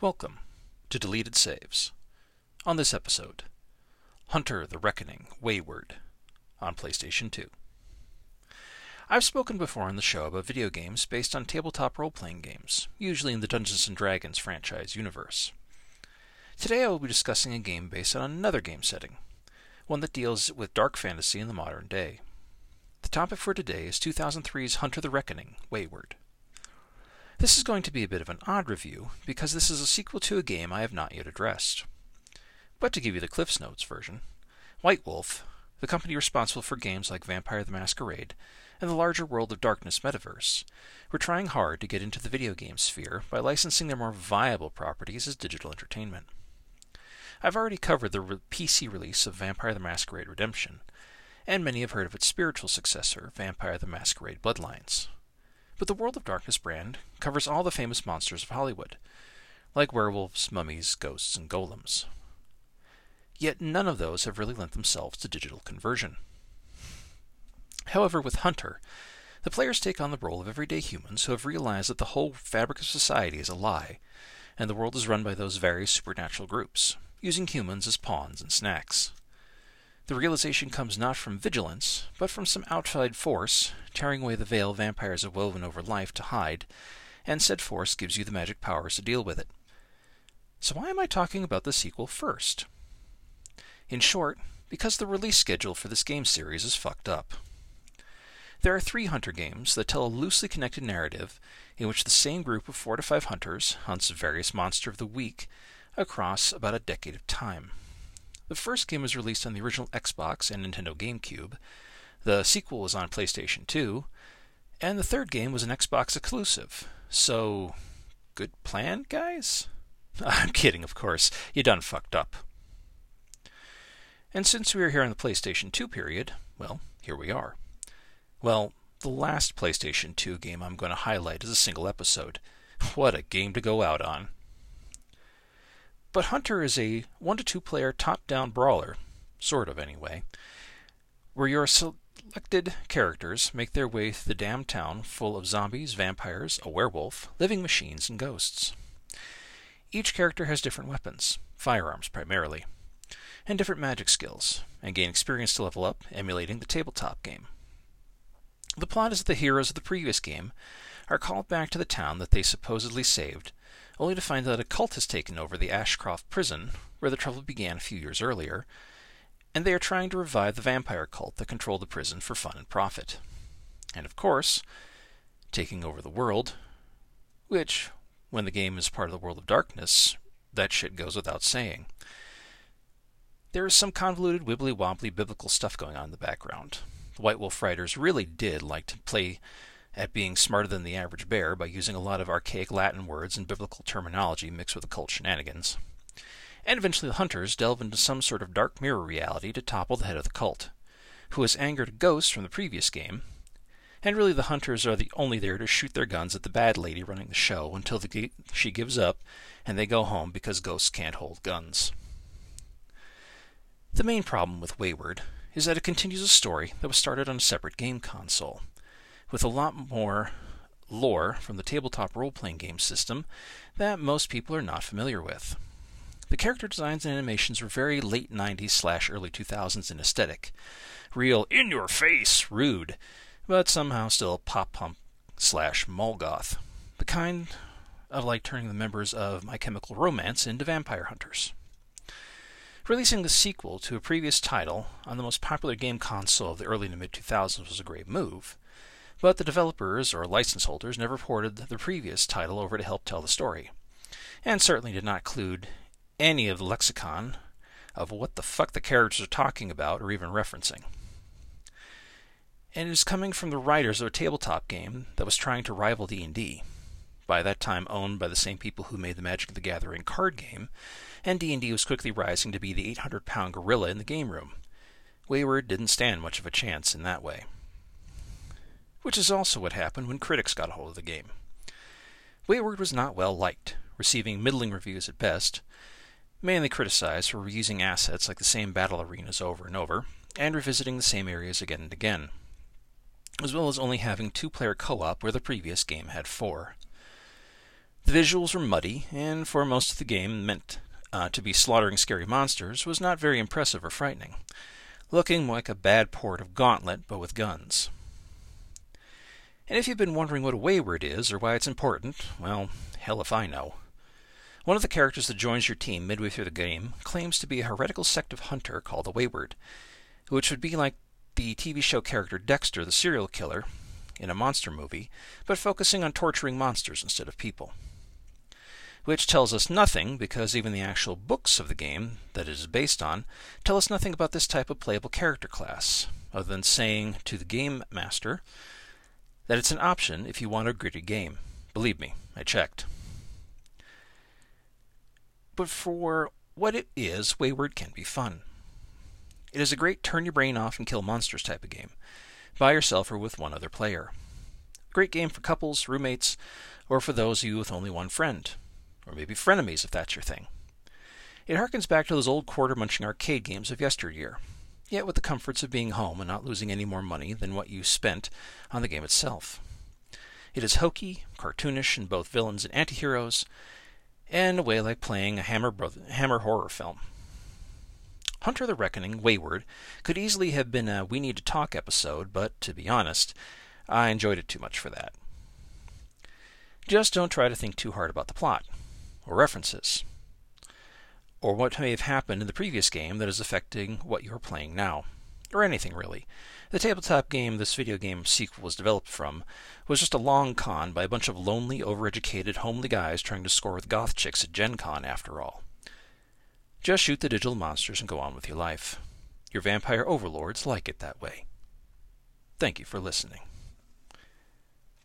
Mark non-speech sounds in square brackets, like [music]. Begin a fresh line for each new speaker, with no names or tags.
Welcome to Deleted Saves. On this episode, Hunter the Reckoning Wayward on PlayStation 2. I've spoken before on the show about video games based on tabletop role playing games, usually in the Dungeons and Dragons franchise universe. Today I will be discussing a game based on another game setting, one that deals with dark fantasy in the modern day. The topic for today is 2003's Hunter the Reckoning Wayward. This is going to be a bit of an odd review because this is a sequel to a game I have not yet addressed. But to give you the Cliffs Notes version, White Wolf, the company responsible for games like Vampire the Masquerade and the larger World of Darkness metaverse, were trying hard to get into the video game sphere by licensing their more viable properties as digital entertainment. I've already covered the re- PC release of Vampire the Masquerade Redemption, and many have heard of its spiritual successor, Vampire the Masquerade Bloodlines. But the World of Darkness brand covers all the famous monsters of Hollywood, like werewolves, mummies, ghosts, and golems. Yet none of those have really lent themselves to digital conversion. However, with Hunter, the players take on the role of everyday humans who have realized that the whole fabric of society is a lie, and the world is run by those various supernatural groups, using humans as pawns and snacks. The realization comes not from vigilance, but from some outside force, tearing away the veil vampires have woven over life to hide, and said force gives you the magic powers to deal with it. So why am I talking about the sequel first? In short, because the release schedule for this game series is fucked up. There are three hunter games that tell a loosely connected narrative in which the same group of four to five hunters hunts various monster of the week across about a decade of time. The first game was released on the original Xbox and Nintendo GameCube. The sequel was on PlayStation 2. And the third game was an Xbox exclusive. So, good plan, guys? [laughs] I'm kidding, of course. You done fucked up. And since we are here in the PlayStation 2 period, well, here we are. Well, the last PlayStation 2 game I'm going to highlight is a single episode. [laughs] What a game to go out on. But Hunter is a one to two player top down brawler, sort of anyway, where your selected characters make their way through the damned town full of zombies, vampires, a werewolf, living machines, and ghosts. Each character has different weapons, firearms primarily, and different magic skills, and gain experience to level up, emulating the tabletop game. The plot is that the heroes of the previous game are called back to the town that they supposedly saved only to find that a cult has taken over the Ashcroft prison, where the trouble began a few years earlier, and they are trying to revive the vampire cult that controlled the prison for fun and profit. And of course, taking over the world, which, when the game is part of the world of darkness, that shit goes without saying. There is some convoluted, wibbly wobbly biblical stuff going on in the background. The White Wolf writers really did like to play at being smarter than the average bear by using a lot of archaic Latin words and biblical terminology mixed with occult shenanigans. And eventually the hunters delve into some sort of dark mirror reality to topple the head of the cult, who has angered a ghost from the previous game, and really the hunters are the only there to shoot their guns at the bad lady running the show until the, she gives up and they go home because ghosts can't hold guns. The main problem with Wayward is that it continues a story that was started on a separate game console, with a lot more lore from the tabletop role playing game system that most people are not familiar with. The character designs and animations were very late 90s slash early 2000s in aesthetic. Real in your face, rude, but somehow still pop punk slash mall goth. The kind of like turning the members of My Chemical Romance into vampire hunters. Releasing the sequel to a previous title on the most popular game console of the early to mid 2000s was a great move, but the developers or license holders never ported the previous title over to help tell the story, and certainly did not include any of the lexicon of what the fuck the characters are talking about or even referencing. And it is coming from the writers of a tabletop game that was trying to rival D&D, by that time owned by the same people who made the Magic of the Gathering card game, and D&D was quickly rising to be the 800-pound gorilla in the game room. Wayward didn't stand much of a chance in that way which is also what happened when critics got a hold of the game. Wayward was not well liked, receiving middling reviews at best, mainly criticized for reusing assets like the same battle arenas over and over, and revisiting the same areas again and again, as well as only having two player co op where the previous game had four. The visuals were muddy, and for most of the game meant uh, to be slaughtering scary monsters was not very impressive or frightening, looking like a bad port of Gauntlet but with guns. And if you've been wondering what a Wayward is or why it's important, well, hell if I know. One of the characters that joins your team midway through the game claims to be a heretical sect of hunter called the Wayward, which would be like the TV show character Dexter the serial killer in a monster movie, but focusing on torturing monsters instead of people. Which tells us nothing because even the actual books of the game that it is based on tell us nothing about this type of playable character class, other than saying to the game master that it's an option if you want a gritty game. Believe me, I checked. But for what it is, Wayward can be fun. It is a great turn your brain off and kill monsters type of game, by yourself or with one other player. Great game for couples, roommates, or for those of you with only one friend, or maybe frenemies if that's your thing. It harkens back to those old quarter munching arcade games of yesteryear, yet with the comforts of being home and not losing any more money than what you spent on the game itself. It is hokey, cartoonish in both villains and antiheroes, and a way like playing a Hammer, brother, Hammer horror film. Hunter the Reckoning, Wayward, could easily have been a We Need to Talk episode, but to be honest, I enjoyed it too much for that. Just don't try to think too hard about the plot, or references, or what may have happened in the previous game that is affecting what you are playing now. Or anything, really. The tabletop game this video game sequel was developed from was just a long con by a bunch of lonely, overeducated, homely guys trying to score with goth chicks at Gen Con, after all. Just shoot the digital monsters and go on with your life. Your vampire overlords like it that way. Thank you for listening.